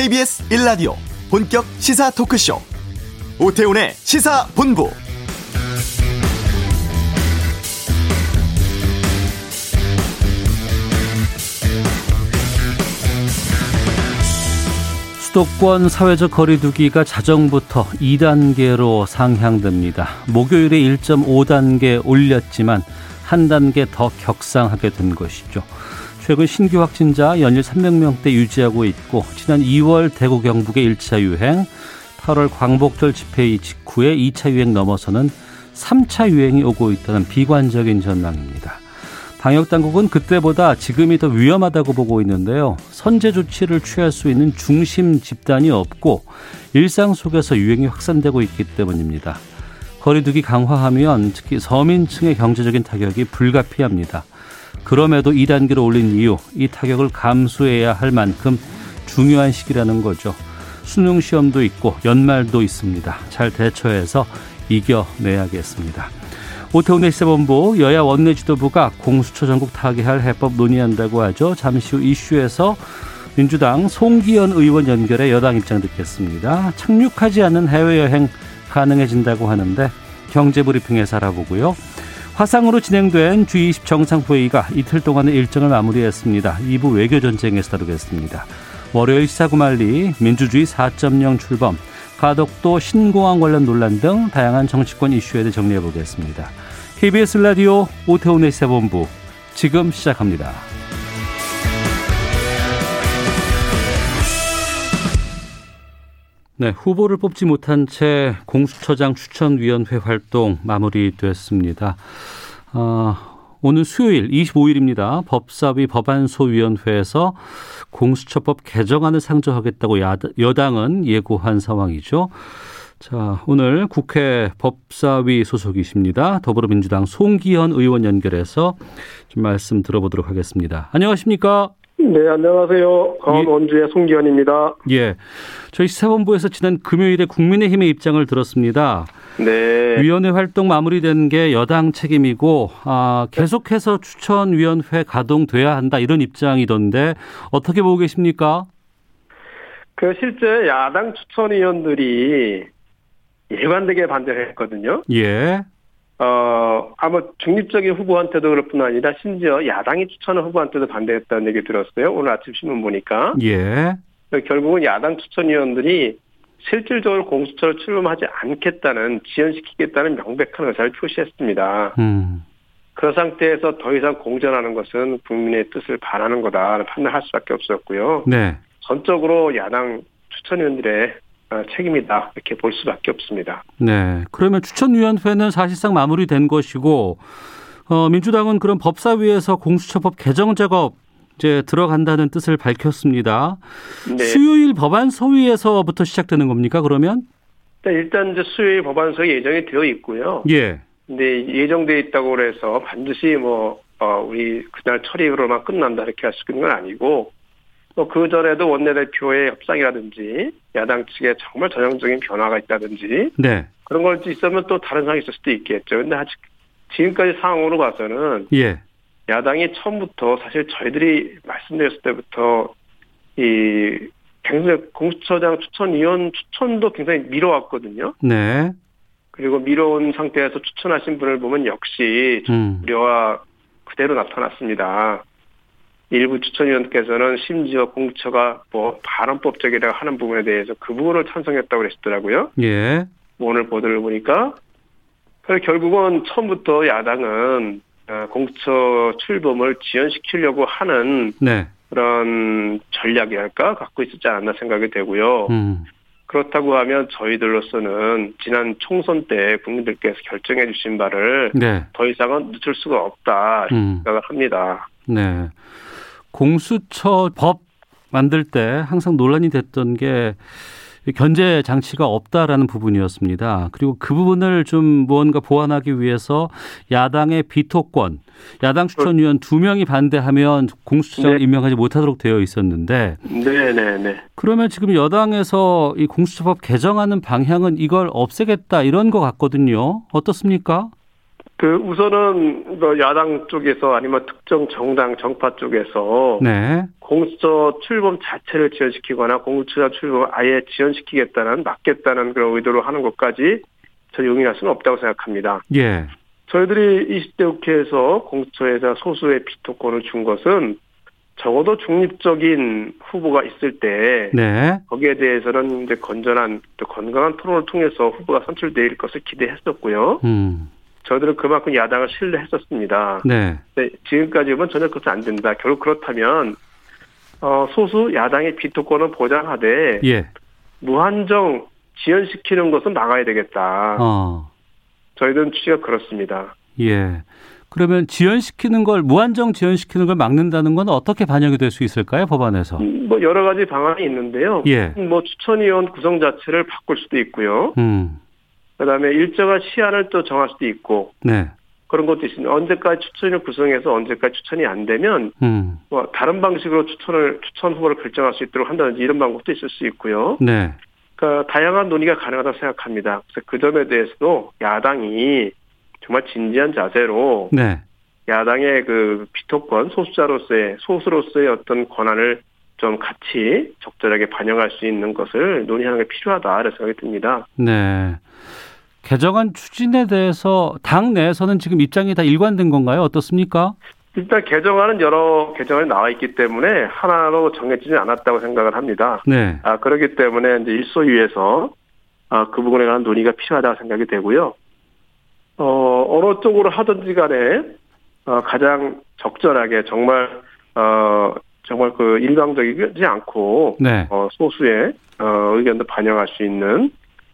KBS 1라디오 본격 시사 토크쇼 오태훈의 시사본부 수도권 사회적 거리두기가 자정부터 2단계로 상향됩니다. 목요일에 1.5단계 올렸지만 한 단계 더 격상하게 된 것이죠. 최근 신규 확진자 연일 300명대 유지하고 있고 지난 2월 대구 경북의 1차 유행, 8월 광복절 집회 직후에 2차 유행 넘어서는 3차 유행이 오고 있다는 비관적인 전망입니다. 방역 당국은 그때보다 지금이 더 위험하다고 보고 있는데요. 선제 조치를 취할 수 있는 중심 집단이 없고 일상 속에서 유행이 확산되고 있기 때문입니다. 거리두기 강화하면 특히 서민층의 경제적인 타격이 불가피합니다. 그럼에도 2단계로 올린 이유, 이 타격을 감수해야 할 만큼 중요한 시기라는 거죠. 수능 시험도 있고 연말도 있습니다. 잘 대처해서 이겨내야겠습니다. 오태훈의 시사본부 여야 원내 지도부가 공수처 전국 타개할 해법 논의한다고 하죠. 잠시 후 이슈에서 민주당 송기현 의원 연결해 여당 입장 듣겠습니다. 착륙하지 않은 해외여행 가능해진다고 하는데 경제브리핑에서 알아보고요. 화상으로 진행된 G20 정상회의가 이틀 동안의 일정을 마무리했습니다. 2부 외교 전쟁에서 다루겠습니다. 월요일 시사구말리 민주주의 4.0 출범 가덕도 신공항 관련 논란 등 다양한 정치권 이슈에 대해 정리해 보겠습니다. KBS 라디오 오태훈의 세본부 지금 시작합니다. 네, 후보를 뽑지 못한 채 공수처장 추천위원회 활동 마무리됐습니다. 어, 오늘 수요일 25일입니다. 법사위 법안소위원회에서 공수처법 개정안을 상정하겠다고 여당은 예고한 상황이죠. 자, 오늘 국회 법사위 소속이십니다. 더불어민주당 송기현 의원 연결해서 좀 말씀 들어보도록 하겠습니다. 안녕하십니까? 네, 안녕하세요. 강원주의 예. 송기현입니다. 예. 저희 시사본부에서 지난 금요일에 국민의힘의 입장을 들었습니다. 네. 위원회 활동 마무리된 게 여당 책임이고 아, 계속해서 추천위원회 가동돼야 한다 이런 입장이던데 어떻게 보고 계십니까? 그 실제 야당 추천위원들이 일관되게 반대를 했거든요. 예. 어, 아마 중립적인 후보한테도 그럴 뿐 아니라 심지어 야당이 추천한 후보한테도 반대했다는 얘기 들었어요. 오늘 아침 신문 보니까. 예. 결국은 야당 추천위원들이 실질적으로 공수처를 출범하지 않겠다는 지연시키겠다는 명백한 의사를 표시했습니다. 음. 그런 상태에서 더 이상 공전하는 것은 국민의 뜻을 반하는 거다 판단할 수밖에 없었고요. 네. 전적으로 야당 추천위원들의 어, 책임이다 이렇게 볼 수밖에 없습니다. 네. 그러면 추천위원회는 사실상 마무리된 것이고 어, 민주당은 그런 법사위에서 공수처법 개정 작업 이제 들어간다는 뜻을 밝혔습니다. 네. 수요일 법안 소위에서부터 시작되는 겁니까? 그러면? 네, 일단 이제 수요일 법안 소위 예정이 되어 있고요. 예. 근데 예정돼 있다고 그래서 반드시 뭐 어, 우리 그날 처리로만 끝난다 이렇게 할 수 있는 건 아니고 또 그 전에도 원내대표의 협상이라든지 야당 측에 정말 전형적인 변화가 있다든지 네. 그런 걸 있으면 또 다른 상황이 있을 수도 있겠죠. 근데 아직 지금까지 상황으로 봐서는 예. 야당이 처음부터 사실 저희들이 말씀드렸을 때부터 이 굉장히 공수처장 추천위원 추천도 굉장히 미뤄왔거든요. 네. 그리고 미뤄온 상태에서 추천하신 분을 보면 역시 음. 우려와 그대로 나타났습니다. 일부 추천위원께서는 심지어 공처가 뭐 발언법적이라고 하는 부분에 대해서 그 부분을 찬성했다고 그러시더라고요. 예. 오늘 보도를 보니까 그래서 결국은 처음부터 야당은 어, 공처 출범을 지연시키려고 하는 네. 그런 전략이랄까 갖고 있었지 않았나 생각이 되고요. 음. 그렇다고 하면 저희들로서는 지난 총선 때 국민들께서 결정해 주신 바를 네. 더 이상은 늦출 수가 없다 음. 생각을 합니다. 네. 공수처 법 만들 때 항상 논란이 됐던 게 견제 장치가 없다라는 부분이었습니다. 그리고 그 부분을 좀 무언가 보완하기 위해서 야당의 비토권, 야당 추천위원 두 명이 반대하면 공수처장을 네. 임명하지 못하도록 되어 있었는데, 네, 네, 네. 그러면 지금 여당에서 이 공수처법 개정하는 방향은 이걸 없애겠다 이런 것 같거든요. 어떻습니까? 그 우선은 뭐 야당 쪽에서 아니면 특정 정당 정파 쪽에서 네. 공수처 출범 자체를 지연시키거나 공수처 출범 아예 지연시키겠다는 막겠다는 그런 의도로 하는 것까지 저 용인할 수는 없다고 생각합니다. 예. 저희들이 20대 국회에서 공수처에서 소수의 비토권을 준 것은 적어도 중립적인 후보가 있을 때 네. 거기에 대해서는 이제 건전한 건강한 토론을 통해서 후보가 선출될 것을 기대했었고요. 음. 저들은 그만큼 야당을 신뢰했었습니다. 네. 지금까지 보면 전혀 그것이 안 된다. 결국 그렇다면 어, 소수 야당의 비토권을 보장하되 예. 무한정 지연시키는 것은 막아야 되겠다. 어. 저희들은 취지가 그렇습니다. 예. 그러면 지연시키는 걸 무한정 지연시키는 걸 막는다는 건 어떻게 반영이 될 수 있을까요 법안에서? 음, 뭐 여러 가지 방안이 있는데요. 예. 뭐 추천위원 구성 자체를 바꿀 수도 있고요. 음. 그다음에 일정한 시한을 또 정할 수도 있고. 네. 그런 것도 있습니다. 언제까지 추천을 구성해서 언제까지 추천이 안 되면 음. 뭐 다른 방식으로 추천을 추천 후보를 결정할 수 있도록 한다든지 이런 방법도 있을 수 있고요. 네. 그러니까 다양한 논의가 가능하다고 생각합니다. 그래서 그 점에 대해서도 야당이 정말 진지한 자세로 네. 야당의 그 비토권 소수자로서의 소수로서의 어떤 권한을 좀 같이 적절하게 반영할 수 있는 것을 논의하는 게 필요하다 이런 생각이 듭니다. 네. 개정안 추진에 대해서 당 내에서는 지금 입장이 다 일관된 건가요? 어떻습니까? 일단 개정안은 여러 개정안이 나와 있기 때문에 하나로 정해지지 않았다고 생각을 합니다. 네. 아 그렇기 때문에 이제 일소위에서 아, 그 부분에 관한 논의가 필요하다고 생각이 되고요. 어 어느 쪽으로 하든지 간에 어, 가장 적절하게 정말 어 정말 그 일방적이지 않고 네. 어, 소수의 어, 의견도 반영할 수 있는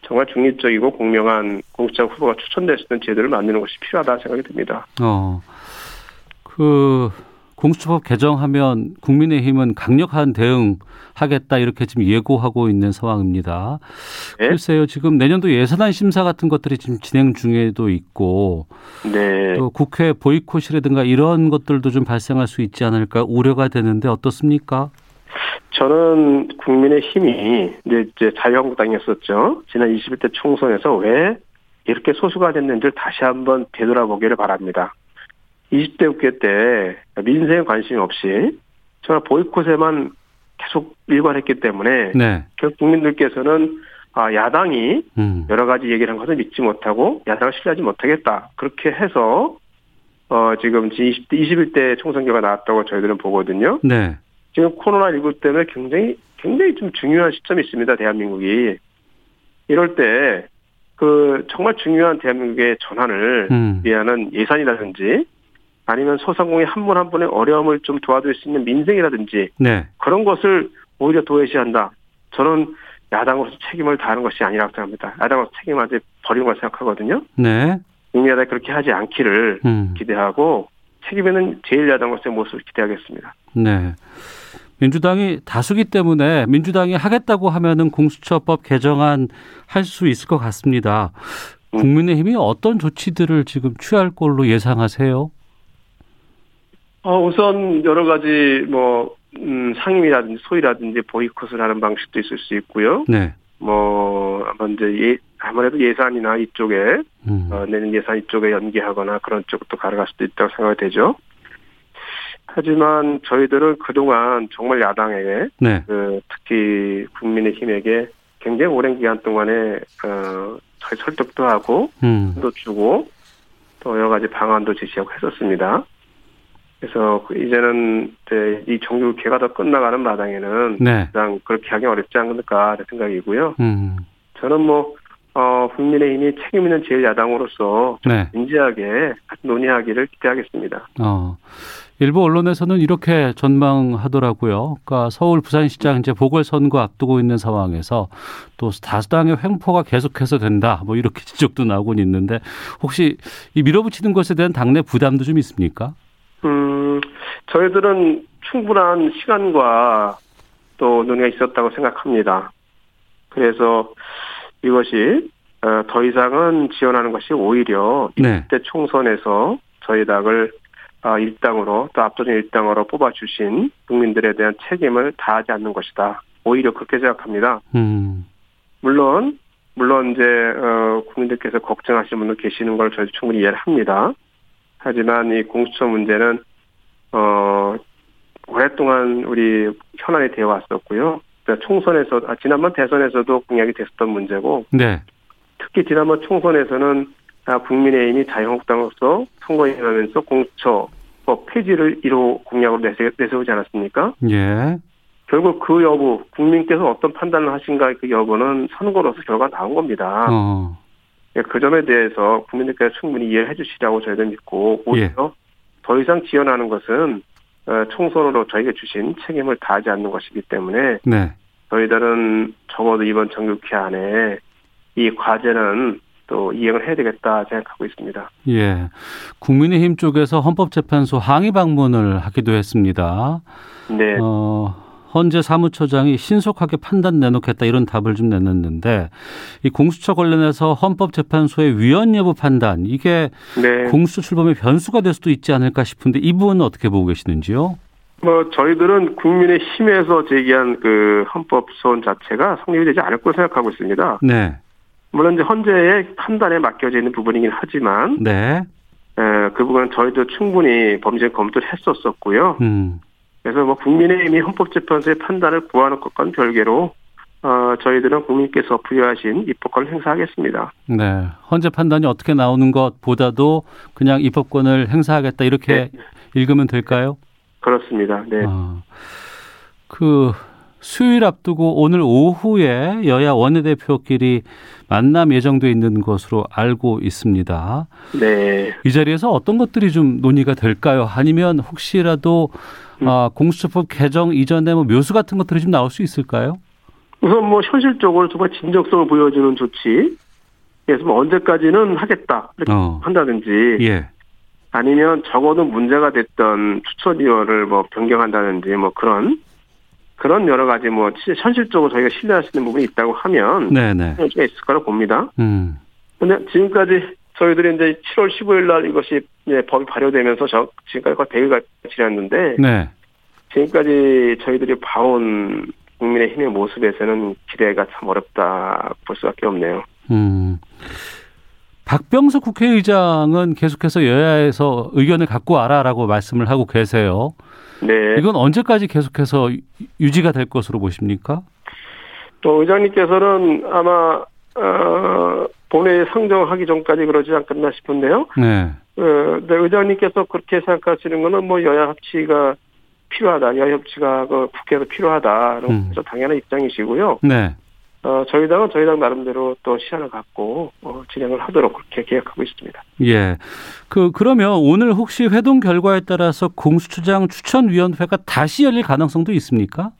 정말 중립적이고 공명한 공수처 후보가 추천될 수 있는 제도를 만드는 것이 필요하다 생각이 듭니다. 어. 그 공수처법 개정하면 국민의힘은 강력한 대응하겠다 이렇게 지금 예고하고 있는 상황입니다. 네? 글쎄요, 지금 내년도 예산안 심사 같은 것들이 지금 진행 중에도 있고, 네. 또 국회 보이콧이라든가 이런 것들도 좀 발생할 수 있지 않을까 우려가 되는데 어떻습니까? 저는 국민의 힘이 이제, 이제 자유한국당이었었죠. 지난 21대 총선에서 왜 이렇게 소수가 됐는지를 다시 한번 되돌아보기를 바랍니다. 20대 국회 때 민생에 관심이 없이 정말 보이콧에만 계속 일관했기 때문에 네. 결국 국민들께서는 아, 야당이 음. 여러 가지 얘기를 한 것을 믿지 못하고 야당을 신뢰하지 못하겠다. 그렇게 해서 어, 지금 20대, 21대 총선 결과 나왔다고 저희들은 보거든요. 네. 지금 코로나19 때문에 굉장히, 굉장히 좀 중요한 시점이 있습니다. 대한민국이. 이럴 때, 그, 정말 중요한 대한민국의 전환을 음. 위하는 예산이라든지 아니면 소상공인 한 분 한 분의 어려움을 좀 도와줄 수 있는 민생이라든지 네. 그런 것을 오히려 도외시한다. 저는 야당으로서 책임을 다하는 것이 아니라고 생각합니다. 야당으로서 책임을 아직 버리는 걸 생각하거든요. 네. 국민야당이 그렇게 하지 않기를 음. 기대하고 책임에는 제1야당으로서의 모습을 기대하겠습니다. 네. 민주당이 다수기 때문에 민주당이 하겠다고 하면은 공수처법 개정안 할 수 있을 것 같습니다. 음. 국민의힘이 어떤 조치들을 지금 취할 걸로 예상하세요? 어, 우선 여러 가지 뭐 음, 상임이라든지 소위라든지 보이콧을 하는 방식도 있을 수 있고요. 네. 뭐 아마 이제 예, 아무래도 예산이나 이쪽에 음. 어, 내는 예산 이쪽에 연계하거나 그런 쪽도 가능할 수도 있다고 생각이 되죠. 하지만 저희들은 그동안 정말 야당에게 네. 그 특히 국민의힘에게 굉장히 오랜 기간 동안에 어, 설득도 하고 음. 도 주고 또 여러 가지 방안도 제시하고 했었습니다. 그래서 그 이제는 이제 이 정규 개가 다 끝나가는 마당에는 네. 가장 그렇게 하기 어렵지 않을까 생각이고요. 음. 저는 뭐 어, 국민의힘이 책임 있는 제1야당으로서 네. 진지하게 논의하기를 기대하겠습니다. 어. 일부 언론에서는 이렇게 전망하더라고요. 그러니까 서울 부산시장 이제 보궐선거 앞두고 있는 상황에서 또 다수당의 횡포가 계속해서 된다. 뭐 이렇게 지적도 나오곤 있는데 혹시 이 밀어붙이는 것에 대한 당내 부담도 좀 있습니까? 음, 저희들은 충분한 시간과 또 논의가 있었다고 생각합니다. 그래서 이것이 어, 더 이상은 지원하는 것이 오히려 네. 이때 총선에서 저희 당을 어, 일당으로 또 압도적 일당으로 뽑아주신 국민들에 대한 책임을 다하지 않는 것이다. 오히려 그렇게 생각합니다. 음. 물론 물론 이제 어, 국민들께서 걱정하시는 분들 계시는 걸 저희 충분히 이해를 합니다. 하지만 이 공수처 문제는 어 오랫동안 우리 현안이 되어 왔었고요. 그러니까 총선에서 아, 지난번 대선에서도 공약이 됐었던 문제고, 네. 특히 지난번 총선에서는 아, 국민의힘이 자유한국당으로서 선거에 임하면서 공수처 법 폐지를 1호 공약으로 내세, 내세 우지 않았습니까? 예. 결국 그 여부, 국민께서 어떤 판단을 하신가 그 여부는 선거로서 결과 나온 겁니다. 어. 예, 그 점에 대해서 국민들께서 충분히 이해해 주시라고 저희도 믿고 오히려 예. 더 이상 지연하는 것은 어, 총선으로 저희가 주신 책임을 다하지 않는 것이기 때문에 네. 저희들은 적어도 이번 정규회 안에 이 과제는 또 이행을 해야 되겠다 생각하고 있습니다. 예. 국민의힘 쪽에서 헌법재판소 항의 방문을 하기도 했습니다. 네. 어, 헌재 사무처장이 신속하게 판단 내놓겠다 이런 답을 좀 내놨는데 이 공수처 관련해서 헌법재판소의 위헌 여부 판단 이게 네. 공수처 출범의 변수가 될 수도 있지 않을까 싶은데 이 부분은 어떻게 보고 계시는지요? 뭐 저희들은 국민의 힘에서 제기한 그 헌법 소원 자체가 성립이 되지 않을 거로 생각하고 있습니다. 네. 물론 이제 헌재의 판단에 맡겨져 있는 부분이긴 하지만 네. 에, 그 부분은 저희도 충분히 범죄 검토를 했었었고요. 음. 그래서 뭐 국민의힘이 헌법재판소의 판단을 구하는 것과는 별개로 어, 저희들은 국민께서 부여하신 입법권을 행사하겠습니다. 네. 헌재 판단이 어떻게 나오는 것보다도 그냥 입법권을 행사하겠다 이렇게 네. 읽으면 될까요? 그렇습니다. 네. 아, 그 수요일 앞두고 오늘 오후에 여야 원내대표끼리 만남 예정돼 있는 것으로 알고 있습니다. 네. 이 자리에서 어떤 것들이 좀 논의가 될까요? 아니면 혹시라도 음. 아, 공수처법 개정 이전에 뭐 묘수 같은 것들이 좀 나올 수 있을까요? 우선 뭐 현실적으로 정말 진정성을 보여주는 조치. 그래서 뭐 언제까지는 하겠다 이렇게 어. 한다든지 예. 아니면 적어도 문제가 됐던 추천위원을 뭐 변경한다든지 뭐 그런 그런 여러 가지 뭐 현실적으로 저희가 신뢰할 수 있는 부분이 있다고 하면 네네. 가 있을 거라고 봅니다. 음. 근데 지금까지 저희들이 이제 7월 15일 날 이것이 이제 법이 발효되면서 저 지금까지 거의 100일가 지났는데 네. 지금까지 저희들이 봐온 국민의 힘의 모습에서는 기대가 참 어렵다 볼 수밖에 없네요. 음. 박병석 국회의장은 계속해서 여야에서 의견을 갖고 와라라고 말씀을 하고 계세요. 네. 이건 언제까지 계속해서 유- 유지가 될 것으로 보십니까? 또 의장님께서는 아마 어, 본회의 상정하기 전까지 그러지 않겠나 싶은데요. 네. 어, 네, 의장님께서 그렇게 생각하시는 거는 뭐 여야 합치가 필요하다, 여야 협치가 그 국회에서 필요하다, 음. 그래서 당연한 입장이시고요. 네. 어, 저희 당은 저희 당 나름대로 또 시간을 갖고 어, 진행을 하도록 그렇게 계획하고 있습니다. 예. 그 그러면 오늘 혹시 회동 결과에 따라서 공수처장 추천위원회가 다시 열릴 가능성도 있습니까?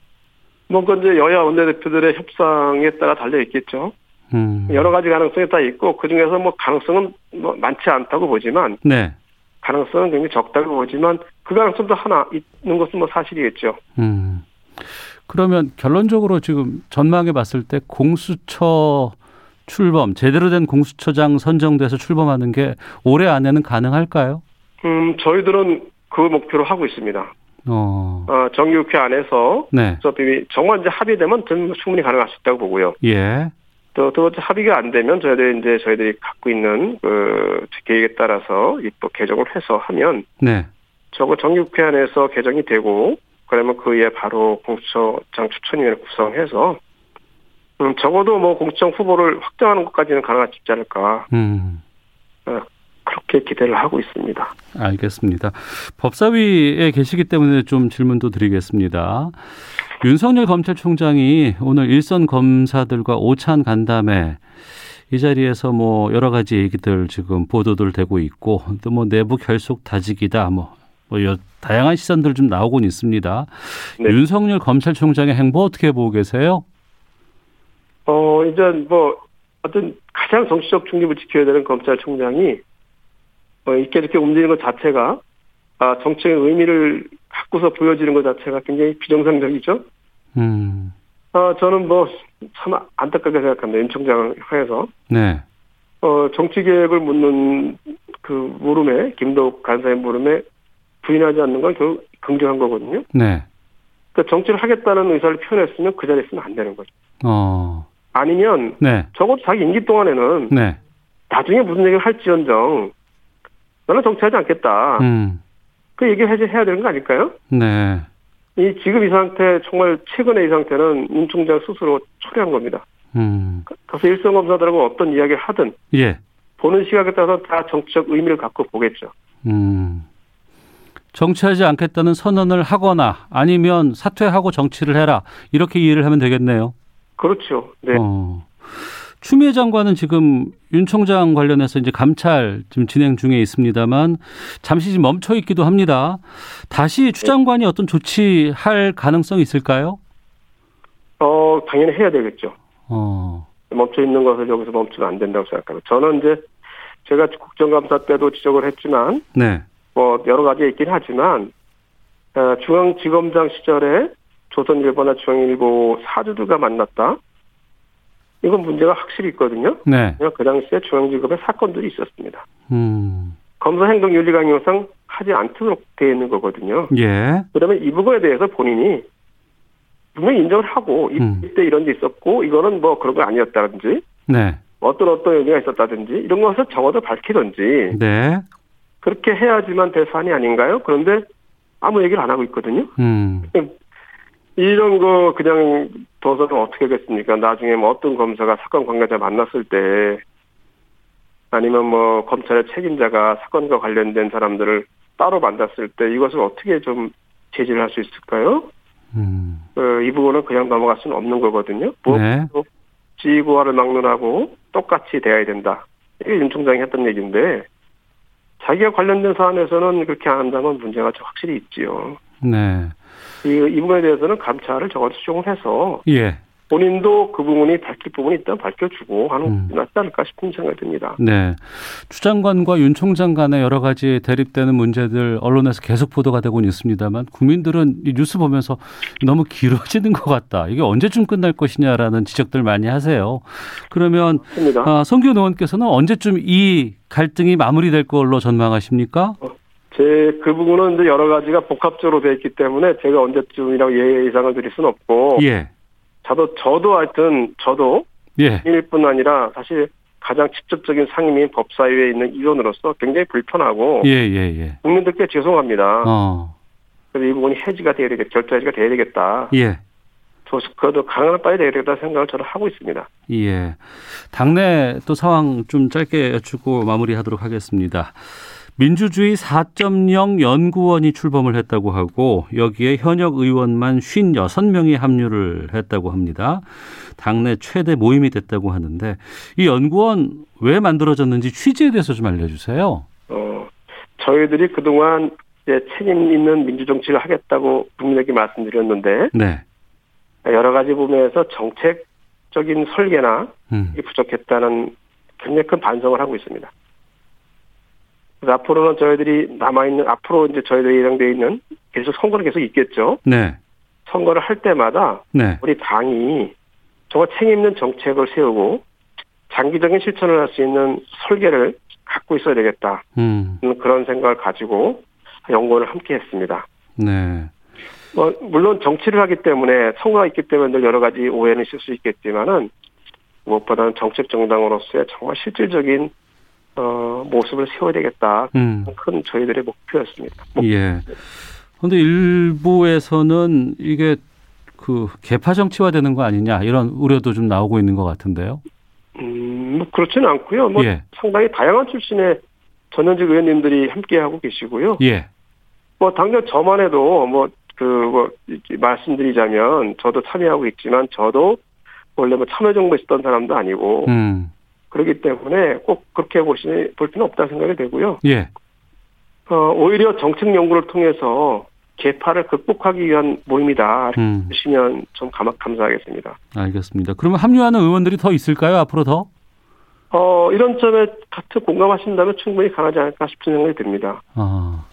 뭐, 그 이제 여야 원내대표들의 협상에 따라 달려 있겠죠. 음. 여러 가지 가능성이 다 있고 그 중에서 뭐 가능성은 뭐 많지 않다고 보지만 네. 가능성은 굉장히 적다고 보지만 그 가능성도 하나 있는 것은 뭐 사실이겠죠. 음. 그러면 결론적으로 지금 전망해 봤을 때 공수처 출범 제대로 된 공수처장 선정돼서 출범하는 게 올해 안에는 가능할까요? 음, 저희들은 그 목표로 하고 있습니다. 어. 어, 정규회 안에서 네. 어차피 정말 이제 합의되면 충분히 가능할 수 있다고 보고요. 예. 또, 두 번째 합의가 안 되면 저희들이 이제 저희들이 갖고 있는 그 계획에 따라서 입법 개정을 해서 하면 네. 저거 정규회 안에서 개정이 되고 그러면 그에 바로 공수처장 추천위원회 구성해서 음, 적어도 뭐 공수처장 후보를 확정하는 것까지는 가능하지 않을까 음. 그렇게 기대를 하고 있습니다. 알겠습니다. 법사위에 계시기 때문에 좀 질문도 드리겠습니다. 윤석열 검찰총장이 오늘 일선 검사들과 오찬 간담회 이 자리에서 뭐 여러 가지 얘기들 지금 보도들 되고 있고 또 뭐 내부 결속 다지기다 뭐, 뭐 여, 다양한 시선들 좀 나오곤 있습니다. 네. 윤석열 검찰총장의 행보 어떻게 보고 계세요? 어 이제 뭐 어떤 가장 정치적 중립을 지켜야 되는 검찰총장이 어, 이렇게 이렇게 움직이는 것 자체가 아, 정치의 의미를 갖고서 보여지는 것 자체가 굉장히 비정상적이죠. 음, 아, 저는 뭐 참 안타깝게 생각합니다. 윤 총장 향해서 네, 어, 정치 계획을 묻는 그 물음에 김덕 간사의 물음에 부인하지 않는 건 결국 긍정한 거거든요. 네, 그러니까 정치를 하겠다는 의사를 표현했으면 그 자리에 있으면 안 되는 거죠. 어, 아니면 네. 적어도 자기 임기 동안에는 네. 나중에 무슨 얘기를 할지언정 나는 정치하지 않겠다. 음. 그 얘기 해야 되는 거 아닐까요? 네. 이 지금 이 상태 정말 최근의 이 상태는 윤 총장 스스로 초래한 겁니다. 음. 그래서 일선 검사들하고 어떤 이야기를 하든 예. 보는 시각에 따라서 다 정치적 의미를 갖고 보겠죠. 음. 정치하지 않겠다는 선언을 하거나 아니면 사퇴하고 정치를 해라 이렇게 이해를 하면 되겠네요. 그렇죠. 네. 어. 추미애 장관은 지금 윤 총장 관련해서 이제 감찰 지금 진행 중에 있습니다만 잠시 좀 멈춰 있기도 합니다. 다시 추 장관이 어떤 조치할 가능성이 있을까요? 어, 당연히 해야 되겠죠. 어. 멈춰 있는 것을 여기서 멈추면 안 된다고 생각합니다. 저는 이제 제가 국정감사 때도 지적을 했지만, 네. 뭐 여러 가지 있긴 하지만 어, 중앙지검장 시절에 조선일보나 중앙일보 사주들과 만났다. 이건 문제가 확실히 있거든요. 네. 그 당시에 중앙지검에 사건들이 있었습니다. 음. 검사 행동 윤리 강요상 하지 않도록 되어 있는 거거든요. 예. 그러면 이 부분에 대해서 본인이 분명히 인정을 하고 음. 이때 이런 게 있었고 이거는 뭐 그런 거 아니었다든지 네. 어떤 어떤 의미가 있었다든지 이런 것을 적어도 밝히든지 네. 그렇게 해야지만 될 사안이 아닌가요? 그런데 아무 얘기를 안 하고 있거든요. 음. 이런 거 그냥 둬서는 어떻게 하겠습니까? 나중에 뭐 어떤 검사가 사건 관계자 만났을 때 아니면 뭐 검찰의 책임자가 사건과 관련된 사람들을 따로 만났을 때 이것을 어떻게 좀 제지를 할 수 있을까요? 음. 어, 이 부분은 그냥 넘어갈 수는 없는 거거든요. 뭐 네. 지구화를 막론하고 똑같이 돼야 된다. 이게 윤 총장이 했던 얘기인데 자기가 관련된 사안에서는 그렇게 안 한다면 문제가 확실히 있지요. 네. 이, 이 부분에 대해서는 감찰을 적어도 수용을 해서 예. 본인도 그 부분이 밝힐 부분이 있다면 밝혀주고 하는 음. 낫지 않을까 싶은 생각이 듭니다. 네. 추 장관과 윤 총장 간의 여러 가지 대립되는 문제들 언론에서 계속 보도가 되고는 있습니다만 국민들은 이 뉴스 보면서 너무 길어지는 것 같다. 이게 언제쯤 끝날 것이냐라는 지적들 많이 하세요. 그러면 아, 성규 의원께서는 언제쯤 이 갈등이 마무리될 걸로 전망하십니까? 어, 제그 부분은 이제 여러 가지가 복합적으로 돼 있기 때문에 제가 언제쯤이라고 예상을 드릴 수는 없고. 예. 저도 저도 하여튼 저도 예. 일뿐 아니라 사실 가장 직접적인 상임인 법사위에 있는 의원으로서 굉장히 불편하고 예, 예, 예. 국민들께 죄송합니다. 어. 그래서 이 부분이 해지가 돼야 되겠, 결자 해지가 돼야 되겠다. 예. 그래도 강한 빨리 돼야 되겠다 생각을 저는 하고 있습니다. 예. 당내 또 상황 좀 짧게 여쭙고 마무리하도록 하겠습니다. 민주주의 4.0 연구원이 출범을 했다고 하고 여기에 현역 의원만 56명이 합류를 했다고 합니다. 당내 최대 모임이 됐다고 하는데 이 연구원 왜 만들어졌는지 취지에 대해서 좀 알려주세요. 어, 저희들이 그동안 이제 책임 있는 민주정치를 하겠다고 국민에게 말씀드렸는데 네. 여러 가지 부분에서 정책적인 설계나 음. 부족했다는 굉장히 큰 반성을 하고 있습니다. 그래서 앞으로는 저희들이 남아있는, 앞으로 이제 저희들이 예정되어 있는 계속 선거는 계속 있겠죠. 네. 선거를 할 때마다 네. 우리 당이 정말 책임있는 정책을 세우고 장기적인 실천을 할 수 있는 설계를 갖고 있어야 되겠다. 음. 그런 생각을 가지고 연구원을 함께 했습니다. 네. 뭐, 물론 정치를 하기 때문에 선거가 있기 때문에 여러 가지 오해는 있을 수 있겠지만은 무엇보다는 정책 정당으로서의 정말 실질적인 어, 모습을 세워야 되겠다. 음. 큰 저희들의 목표였습니다. 목표. 예. 그런데 일부에서는 이게 그 개파 정치화되는 거 아니냐 이런 우려도 좀 나오고 있는 것 같은데요. 음, 뭐 그렇지는 않고요. 뭐 예. 상당히 다양한 출신의 전현직 의원님들이 함께 하고 계시고요. 예. 뭐 당장 저만 해도 뭐 그뭐 뭐 말씀드리자면 저도 참여하고 있지만 저도 원래 뭐 참여정부에 있었던 사람도 아니고 음. 그렇기 때문에 꼭 그렇게 보시, 볼 필요는 없다 생각이 되고요. 예. 어, 오히려 정책 연구를 통해서 개파를 극복하기 위한 모임이다. 음. 보시면 좀 감악 감사하겠습니다. 알겠습니다. 그러면 합류하는 의원들이 더 있을까요? 앞으로 더? 어, 이런 점에 같은 공감하신다면 충분히 강하지 않을까 싶은 생각이 듭니다. 아,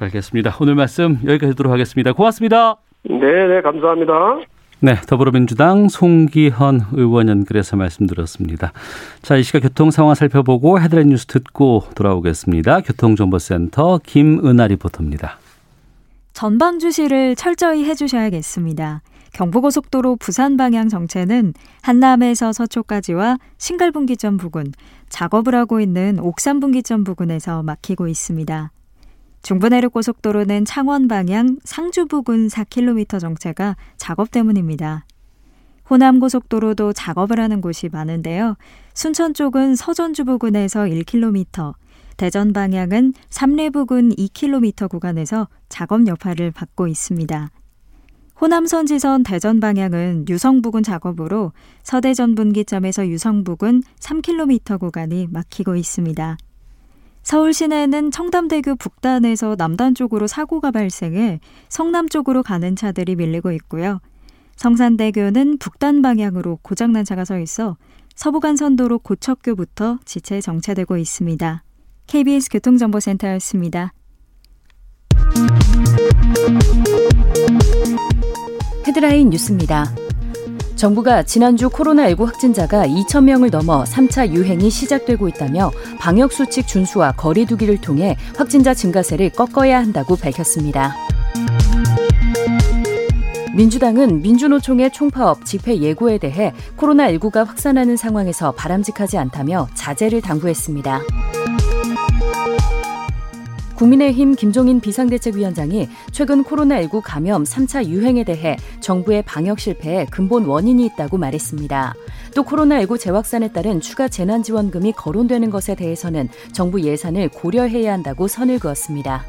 알겠습니다. 오늘 말씀 여기까지 듣도록 하겠습니다. 고맙습니다. 네, 네, 감사합니다. 네, 더불어민주당 송기헌 의원 연결해서 말씀드렸습니다. 자, 이 시각 교통 상황 살펴보고 헤드라인 뉴스 듣고 돌아오겠습니다. 교통정보센터 김은아 리포터입니다. 전방 주시를 철저히 해주셔야겠습니다. 경부고속도로 부산 방향 정체는 한남에서 서초까지와 신갈분기점 부근, 작업을 하고 있는 옥산분기점 부근에서 막히고 있습니다. 중부내륙 고속도로는 창원 방향 상주 부근 4km 정체가 작업 때문입니다. 호남 고속도로도 작업을 하는 곳이 많은데요. 순천 쪽은 서전주 부근에서 1km, 대전 방향은 삼례 부근 2km 구간에서 작업 여파를 받고 있습니다. 호남선 지선 대전 방향은 유성 부근 작업으로 서대전 분기점에서 유성 부근 3km 구간이 막히고 있습니다. 서울 시내는 청담대교 북단에서 남단 쪽으로 사고가 발생해 성남 쪽으로 가는 차들이 밀리고 있고요. 성산대교는 북단 방향으로 고장난 차가 서 있어 서부간선도로 고척교부터 지체 정체되고 있습니다. KBS 교통정보센터였습니다. 헤드라인 뉴스입니다. 정부가 지난주 코로나19 확진자가 2천명을 넘어 3차 유행이 시작되고 있다며 방역수칙 준수와 거리두기를 통해 확진자 증가세를 꺾어야 한다고 밝혔습니다. 민주당은 민주노총의 총파업 집회 예고에 대해 코로나19가 확산하는 상황에서 바람직하지 않다며 자제를 당부했습니다. 국민의힘 김종인 비상대책위원장이 최근 코로나19 감염 3차 유행에 대해 정부의 방역 실패에 근본 원인이 있다고 말했습니다. 또 코로나19 재확산에 따른 추가 재난지원금이 거론되는 것에 대해서는 정부 예산을 고려해야 한다고 선을 그었습니다.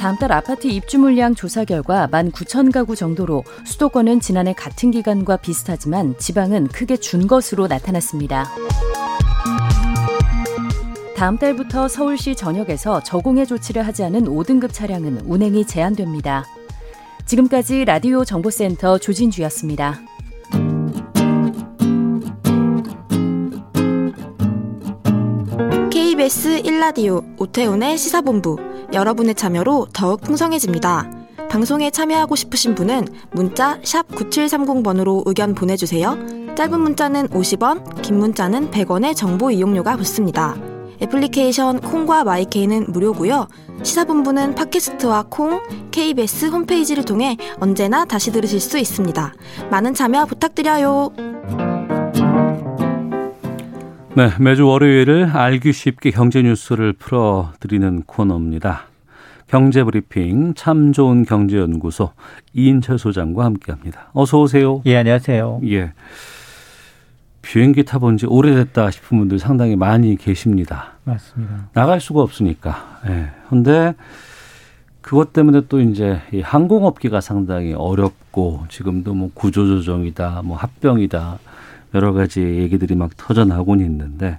다음 달 아파트 입주 물량 조사 결과 1만 9천 가구 정도로 수도권은 지난해 같은 기간과 비슷하지만 지방은 크게 준 것으로 나타났습니다. 다음 달부터 서울시 전역에서 저공해 조치를 하지 않은 5등급 차량은 운행이 제한됩니다. 지금까지 라디오 정보센터 조진주였습니다. KBS 1라디오 오태훈의 시사본부 여러분의 참여로 더욱 풍성해집니다. 방송에 참여하고 싶으신 분은 문자 9730번으로 의견 보내주세요. 짧은 문자는 50원, 긴 문자는 100원의 정보 이용료가 붙습니다. 애플리케이션 콩과 마이케이는 무료고요. 시사본부는 팟캐스트와 콩, KBS 홈페이지를 통해 언제나 다시 들으실 수 있습니다. 많은 참여 부탁드려요. 네, 매주 월요일을 알기 쉽게 경제 뉴스를 풀어드리는 코너입니다. 경제브리핑 참 좋은 경제연구소 이인철 소장과 함께합니다. 어서 오세요. 예, 안녕하세요. 예. 비행기 타본 지 오래됐다 싶은 분들 상당히 많이 계십니다. 맞습니다. 나갈 수가 없으니까. 예. 근데 그것 때문에 또 이제 이 항공업계가 상당히 어렵고 지금도 뭐 구조조정이다, 뭐 합병이다 여러 가지 얘기들이 막 터져나오곤 있는데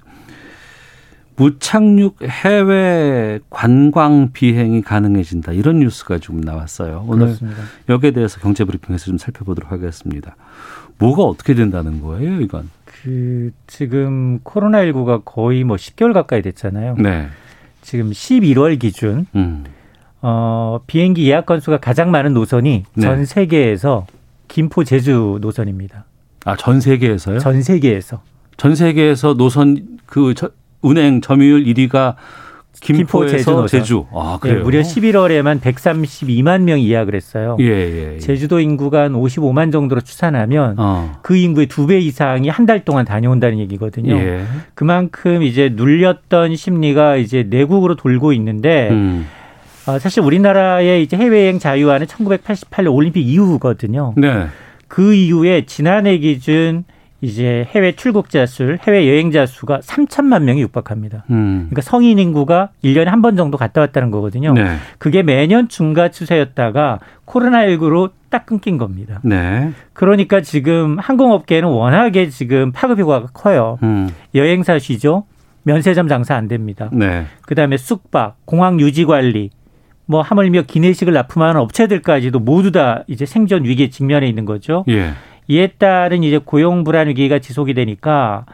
무착륙 해외 관광 비행이 가능해진다 이런 뉴스가 좀 나왔어요. 오늘 그렇습니다. 여기에 대해서 경제브리핑에서 좀 살펴보도록 하겠습니다. 뭐가 어떻게 된다는 거예요, 이건? 그 지금 코로나19가 거의 뭐 10개월 가까이 됐잖아요. 네. 지금 11월 기준 음. 어, 비행기 예약 건수가 가장 많은 노선이 네. 전 세계에서 김포 제주 노선입니다. 아, 전 세계에서요? 전 세계에서. 전 세계에서 노선 그 저, 운행 점유율 1위가 김포, 제주, 제주. 아, 예, 그래요? 네, 무려 11월에만 132만 명이 예약을 했어요. 예, 예, 예. 제주도 인구가 한 55만 정도로 추산하면 어. 그 인구의 두 배 이상이 한 달 동안 다녀온다는 얘기거든요. 예. 그만큼 이제 눌렸던 심리가 이제 내국으로 돌고 있는데 음. 어, 사실 우리나라의 이제 해외여행 자유화는 1988년 올림픽 이후거든요. 네. 그 이후에 지난해 기준 이제 해외 출국자 수, 해외 여행자 수가 3천만 명이 육박합니다. 음. 그러니까 성인 인구가 1년에 한 번 정도 갔다 왔다는 거거든요. 네. 그게 매년 증가 추세였다가 코로나19로 딱 끊긴 겁니다. 네. 그러니까 지금 항공업계는 워낙에 지금 파급 효과가 커요. 음. 여행사 쉬죠. 면세점 장사 안 됩니다. 네. 그다음에 숙박, 공항 유지 관리, 뭐 하물며 기내식을 납품하는 업체들까지도 모두 다 이제 생존 위기에 직면해 있는 거죠. 예. 이에 따른 이제 고용 불안 위기가 지속이 되니까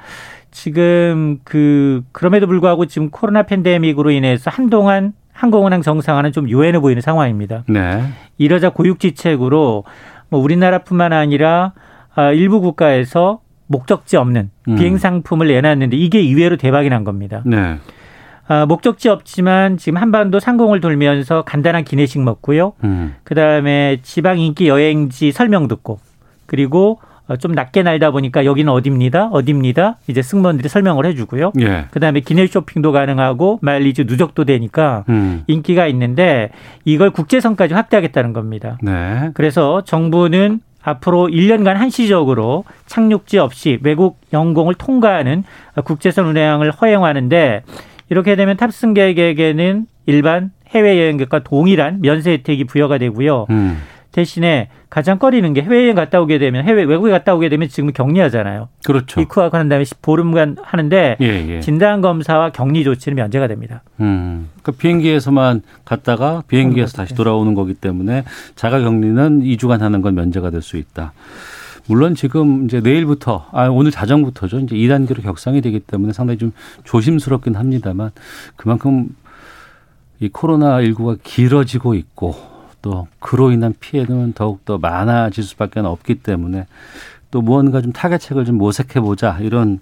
지금 그 그럼에도 불구하고 지금 코로나 팬데믹으로 인해서 한동안 항공운항 정상화는 좀 유연해 보이는 상황입니다. 네. 이러자 고육지책으로 뭐 우리나라뿐만 아니라 아, 일부 국가에서 목적지 없는 음. 비행 상품을 내놨는데 이게 이외로 대박이 난 겁니다. 네. 아, 목적지 없지만 지금 한반도 상공을 돌면서 간단한 기내식 먹고요. 음. 그다음에 지방 인기 여행지 설명 듣고 그리고 어, 좀 낮게 날다 보니까 여기는 어디입니다. 어디입니다. 이제 승무원들이 설명을 해주고요. 예. 그다음에 기내 쇼핑도 가능하고 마일리지 누적도 되니까 음. 인기가 있는데 이걸 국제선까지 확대하겠다는 겁니다. 네. 그래서 정부는 앞으로 1년간 한시적으로 착륙지 없이 외국 영공을 통과하는 국제선 운행을 허용하는데 이렇게 되면 탑승객에게는 일반 해외여행객과 동일한 면세 혜택이 부여가 되고요. 음. 대신에 가장 꺼리는 게 해외여행 갔다 오게 되면 해외 외국에 갔다 오게 되면 지금 격리하잖아요. 그렇죠. 입국하고 한 다음에 보름간 하는데 예, 예. 진단 검사와 격리 조치는 면제가 됩니다. 음. 그러니까 비행기에서만 갔다가 비행기에서 다시 돌아오는 거기 때문에 자가 격리는 2주간 하는 건 면제가 될 수 있다. 물론 지금 이제 내일부터 아 오늘 자정부터죠. 이제 2단계로 격상이 되기 때문에 상당히 좀 조심스럽긴 합니다만 그만큼 이 코로나 19가 길어지고 있고 또 그로 인한 피해는 더욱더 많아질 수밖에 없기 때문에 또 무언가 좀 타겟책을 좀 모색해 보자 이런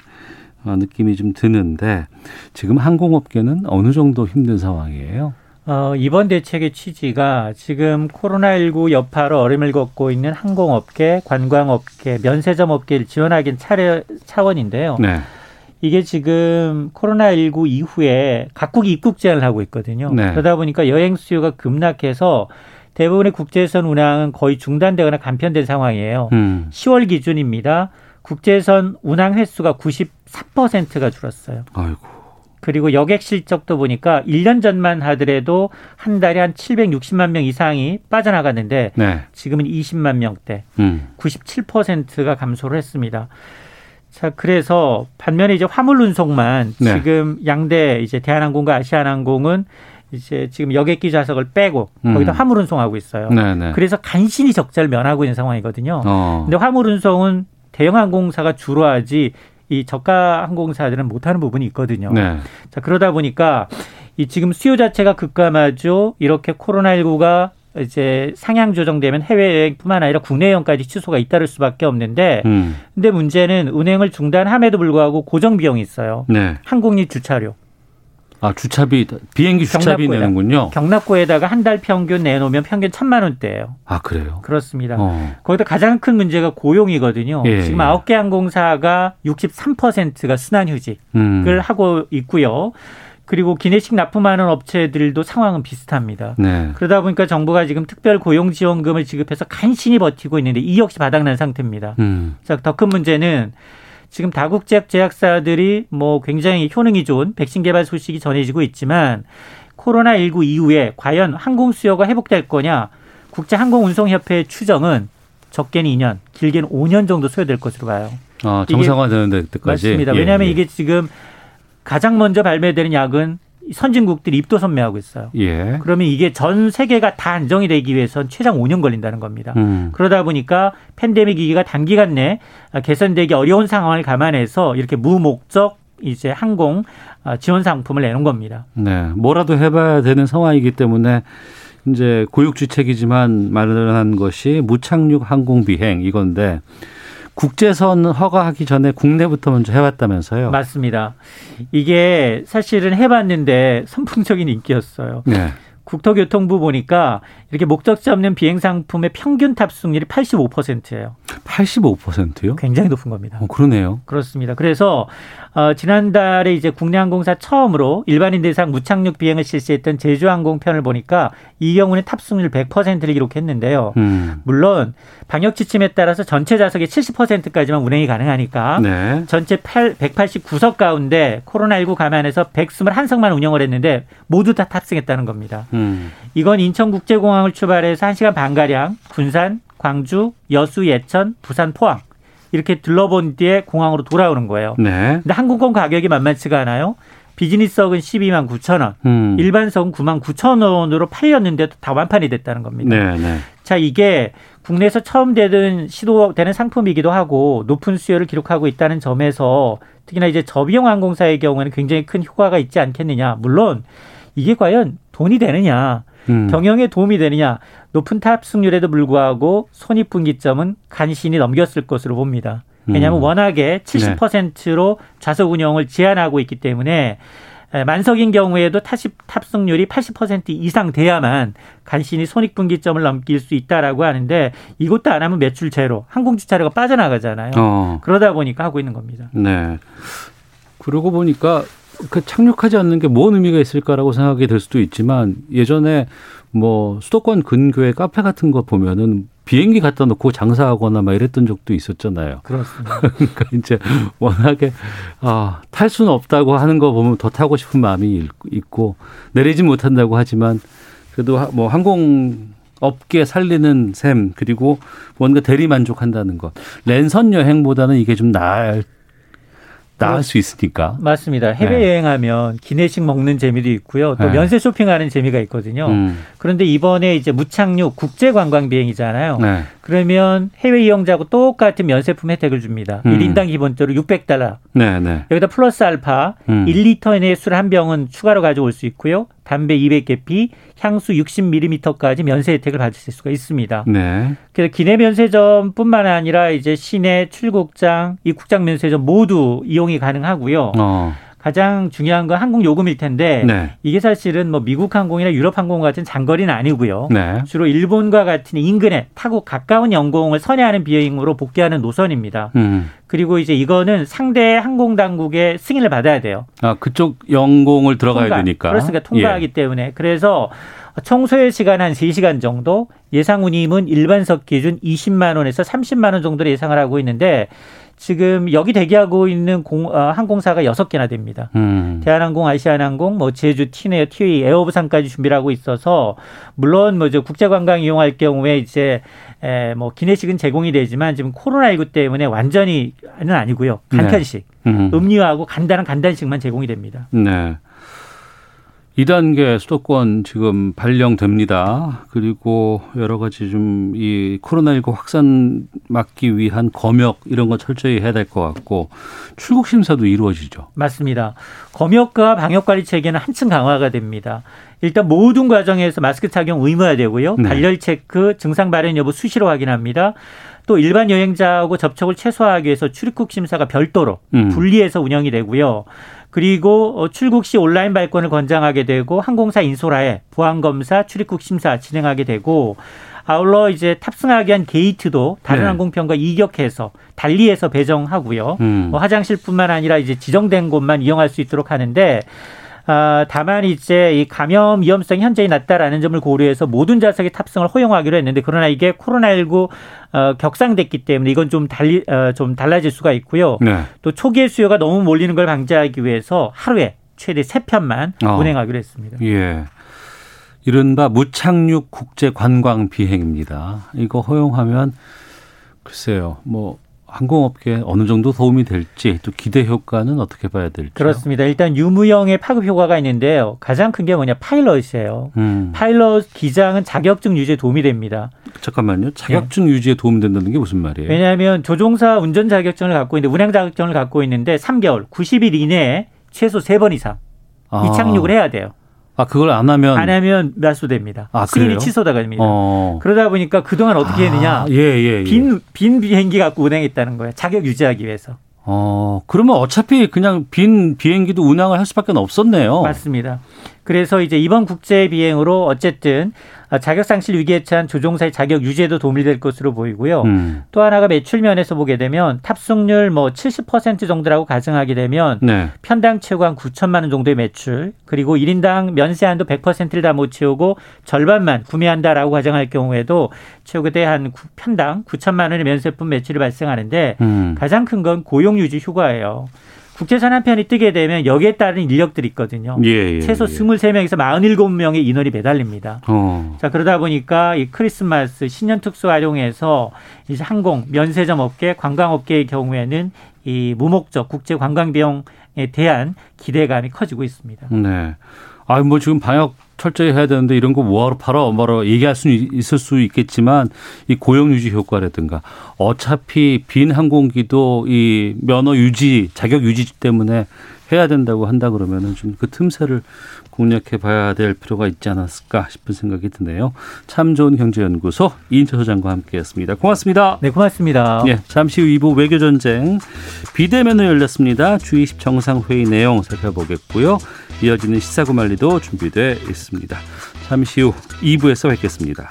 어, 느낌이 좀 드는데 지금 항공업계는 어느 정도 힘든 상황이에요? 어, 이번 대책의 취지가 지금 코로나19 여파로 어림을 겪고 있는 항공업계, 관광업계, 면세점 업계를 지원하기 차례 차원인데요. 네. 이게 지금 코로나19 이후에 각국이 입국 제한을 하고 있거든요. 네. 그러다 보니까 여행 수요가 급락해서 대부분의 국제선 운항은 거의 중단되거나 간편된 상황이에요. 음. 10월 기준입니다. 국제선 운항 횟수가 94%가 줄었어요. 아이고. 그리고 여객 실적도 보니까 1년 전만 하더라도 한 달에 한 760만 명 이상이 빠져나갔는데 네. 지금은 20만 명대, 음. 97%가 감소를 했습니다. 자, 그래서 반면에 이제 화물 운송만 네. 지금 양대 이제 대한항공과 아시아나항공은 이제 지금 여객기 좌석을 빼고 음. 거기다 화물 운송하고 있어요. 네네. 네. 그래서 간신히 적자를 면하고 있는 상황이거든요. 어. 근데 화물 운송은 대형 항공사가 주로 하지 이 저가 항공사들은 못하는 부분이 있거든요. 네. 자 그러다 보니까 이 지금 수요 자체가 급감하죠. 이렇게 코로나19가 이제 상향 조정되면 해외여행뿐만 아니라 국내 여행까지 취소가 잇따를 수밖에 없는데, 음. 근데 문제는 운행을 중단함에도 불구하고 고정 비용이 있어요. 네. 항공립 주차료. 아 주차비 비행기 주차비 경납고에다, 내는군요. 경납고에다가 한 달 평균 내놓으면 평균 천만 원대예요. 아 그래요? 그렇습니다. 어. 거기다 가장 큰 문제가 고용이거든요. 예, 지금 아홉 개 항공사가 63%가 순환휴직을 음. 하고 있고요. 그리고 기내식 납품하는 업체들도 상황은 비슷합니다. 네. 그러다 보니까 정부가 지금 특별 고용 지원금을 지급해서 간신히 버티고 있는데 이 역시 바닥난 상태입니다. 음. 더큰 문제는 지금 다국제약 제약사들이 뭐 굉장히 효능이 좋은 백신 개발 소식이 전해지고 있지만 코로나19 이후에 과연 항공 수요가 회복될 거냐 국제항공운송협회 추정은 적게는 2년, 길게는 5년 정도 소요될 것으로 봐요. 아, 정상화되는 데까지. 맞습니다. 예, 왜냐하면 예. 이게 지금 가장 먼저 발매되는 약은 선진국들이 입도 선매하고 있어요. 예. 그러면 이게 전 세계가 다 안정이 되기 위해선 최장 5년 걸린다는 겁니다. 음. 그러다 보니까 팬데믹 위기가 단기간 내 개선되기 어려운 상황을 감안해서 이렇게 무목적 이제 항공 지원 상품을 내놓은 겁니다. 네, 뭐라도 해봐야 되는 상황이기 때문에 이제 고육주책이지만 마련한 것이 무착륙 항공 비행 이건데 국제선 허가하기 전에 국내부터 먼저 해왔다면서요? 맞습니다. 이게 사실은 해봤는데 선풍적인 인기였어요. 네. 국토교통부 보니까 이렇게 목적지 없는 비행 상품의 평균 탑승률이 85%예요. 85%요? 굉장히 높은 겁니다. 어, 그러네요. 그렇습니다. 그래서 어, 지난달에 이제 국내 항공사 처음으로 일반인 대상 무착륙 비행을 실시했던 제주항공 편을 보니까 이 경우는 탑승률 100%를 기록했는데요. 음. 물론 방역 지침에 따라서 전체 좌석의 70%까지만 운행이 가능하니까 네. 전체 8, 189석 가운데 코로나19 감안해서 121석만 운영을 했는데 모두 다 탑승했다는 겁니다. 음. 이건 인천국제공항을 출발해서 1시간 반가량 군산, 광주, 여수, 예천, 부산, 포항 이렇게 들러본 뒤에 공항으로 돌아오는 거예요. 네. 근데 항공권 가격이 만만치가 않아요. 비즈니스석은 12만 9천 원, 음. 일반석은 9만 9천 원으로 팔렸는데도 다 완판이 됐다는 겁니다. 네, 네. 자, 이게 국내에서 처음 되는 시도되는 상품이기도 하고 높은 수요를 기록하고 있다는 점에서 특히나 이제 저비용 항공사의 경우에는 굉장히 큰 효과가 있지 않겠느냐. 물론 이게 과연 돈이 되느냐. 음. 경영에 도움이 되느냐 높은 탑승률에도 불구하고 손익분기점은 간신히 넘겼을 것으로 봅니다. 왜냐하면 음. 워낙에 70%로 좌석 운영을 제한하고 있기 때문에 만석인 경우에도 탑승률이 80% 이상 돼야만 간신히 손익분기점을 넘길 수 있다라고 하는데 이것도 안 하면 매출 제로, 항공 주차료가 빠져나가잖아요. 어. 그러다 보니까 하고 있는 겁니다. 네. 그러고 보니까 그 착륙하지 않는 게 뭔 의미가 있을까라고 생각이 될 수도 있지만 예전에 뭐 수도권 근교에 카페 같은 거 보면은 비행기 갖다 놓고 장사하거나 막 이랬던 적도 있었잖아요. 그렇습니다. 그러니까 이제 워낙에 아, 탈 수는 없다고 하는 거 보면 더 타고 싶은 마음이 있고 내리지 못한다고 하지만 그래도 뭐 항공 업계 살리는 셈 그리고 뭔가 대리 만족한다는 것 랜선 여행보다는 이게 좀 나을 나을 수 있으니까. 맞습니다. 해외 여행하면 기내식 먹는 재미도 있고요. 또 네. 면세 쇼핑하는 재미가 있거든요. 음. 그런데 이번에 이제 무착륙 국제 관광 비행이잖아요. 네. 그러면 해외 이용자하고 똑같은 면세품 혜택을 줍니다. 음. 1인당 기본적으로 600달러. 네, 네. 여기다 플러스 알파 음. 1리터 이내의 술 한 병은 추가로 가져올 수 있고요. 담배 200개피, 향수 60ml까지 면세 혜택을 받으실 수가 있습니다. 네. 그래서 기내 면세점뿐만 아니라 이제 시내 출국장, 입국장 면세점 모두 이용이 가능하고요. 어. 가장 중요한 건 항공 요금일 텐데 네. 이게 사실은 뭐 미국 항공이나 유럽 항공 같은 장거리는 아니고요. 네. 주로 일본과 같은 인근에 타고 가까운 영공을 선회하는 비행으로 복귀하는 노선입니다. 음. 그리고 이제 이거는 상대 항공 당국의 승인을 받아야 돼요. 아 그쪽 영공을 들어가야 통과. 되니까. 그렇습니까. 통과하기 예. 때문에 그래서 청소의 시간 한 3시간 정도 예상 운임은 일반석 기준 20만 원에서 30만 원 정도로 예상을 하고 있는데 지금 여기 대기하고 있는 공, 어, 항공사가 여섯 개나 됩니다. 음. 대한항공, 아시아나항공, 뭐 제주, 티네어, 티웨이, 에어부산까지 준비를 하고 있어서 물론 뭐저 국제관광 이용할 경우에 이제 에, 뭐 기내식은 제공이 되지만 지금 코로나19 때문에 완전히는 아니고요. 간편식, 네. 음. 음료하고 간단한 간단식만 제공이 됩니다. 네. 2단계 수도권 지금 발령됩니다. 그리고 여러 가지 좀 이 코로나19 확산 막기 위한 검역 이런 거 철저히 해야 될 것 같고 출국 심사도 이루어지죠. 맞습니다. 검역과 방역 관리 체계는 한층 강화가 됩니다. 일단 모든 과정에서 마스크 착용 의무화되고요. 네. 발열 체크, 증상 발현 여부 수시로 확인합니다. 또 일반 여행자하고 접촉을 최소화하기 위해서 출입국 심사가 별도로 음. 분리해서 운영이 되고요. 그리고 어, 출국 시 온라인 발권을 권장하게 되고 항공사 인솔하에 보안 검사, 출입국 심사 진행하게 되고 아울러 이제 탑승하기 위한 게이트도 다른 네. 항공편과 이격해서 달리해서 배정하고요. 음. 뭐 화장실뿐만 아니라 이제 지정된 곳만 이용할 수 있도록 하는데 아, 다만 이제 이 감염 위험성이 현저히 낮다라는 점을 고려해서 모든 좌석의 탑승을 허용하기로 했는데 그러나 이게 코로나19 어, 격상됐기 때문에 이건 좀 달리 어, 좀 달라질 수가 있고요. 네. 또 초기의 수요가 너무 몰리는 걸 방지하기 위해서 하루에 최대 세편만 어. 운행하기로 했습니다. 예. 이른바 무착륙 국제 관광 비행입니다. 이거 허용하면 글쎄요. 뭐 항공업계에 어느 정도 도움이 될지 또 기대 효과는 어떻게 봐야 될지 그렇습니다. 일단 유무형의 파급 효과가 있는데요. 가장 큰 게 뭐냐 파일럿이에요. 음. 파일럿 기장은 자격증 유지에 도움이 됩니다. 잠깐만요. 자격증 네. 유지에 도움 된다는 게 무슨 말이에요? 왜냐하면 조종사 운전 자격증을 갖고 있는데 운행 자격증을 갖고 있는데 3개월 90일 이내에 최소 3번 이상 아. 이착륙을 해야 돼요. 아 그걸 안 하면 안 하면 멸수됩니다. 아, 승인이 취소가 됩니다. 어. 그러다 보니까 그동안 어떻게 했느냐? 아, 예, 예, 예. 빈, 빈 비행기 갖고 운행했다는 거예요. 자격 유지하기 위해서. 어, 그러면 어차피 그냥 빈 비행기도 운항을 할 수밖에 없었네요. 맞습니다. 그래서 이제 이번 국제 비행으로 어쨌든 자격 상실 위기에 처한 조종사의 자격 유지에도 도움이 될 것으로 보이고요. 음. 또 하나가 매출 면에서 보게 되면 탑승률 뭐 70% 정도라고 가정하게 되면 네. 편당 최고 한 9천만 원 정도의 매출 그리고 1인당 면세한도 100%를 다 못 채우고 절반만 구매한다라고 가정할 경우에도 최고대 한 편당 9천만 원의 면세품 매출이 발생하는데 음. 가장 큰 건 고용 유지 휴가예요. 국제선 한 편이 뜨게 되면 여기에 따른 인력들이 있거든요. 예, 예, 최소 예. 23명에서 47명의 인원이 매달립니다. 어. 자, 그러다 보니까 이 크리스마스 신년 특수 활용해서 이제 항공, 면세점 업계, 관광업계의 경우에는 이 무목적 국제 관광 비용에 대한 기대감이 커지고 있습니다. 네. 아, 뭐 지금 방역 철저히 해야 되는데 이런 거 뭐하러 팔아? 뭐하러 얘기할 수 있을 수 있겠지만 이 고용 유지 효과라든가 어차피 빈 항공기도 이 면허 유지 자격 유지 때문에 해야 된다고 한다 그러면은 좀 그 틈새를 공략해 봐야 될 필요가 있지 않았을까 싶은 생각이 드네요. 참 좋은 경제연구소 이인철 소장과 함께했습니다. 고맙습니다. 네, 고맙습니다. 네, 잠시 후 2부 외교전쟁 비대면을 열렸습니다. G20 정상회의 내용 살펴보겠고요. 이어지는 시사구말리도 준비되어 있습니다. 잠시 후 2부에서 뵙겠습니다.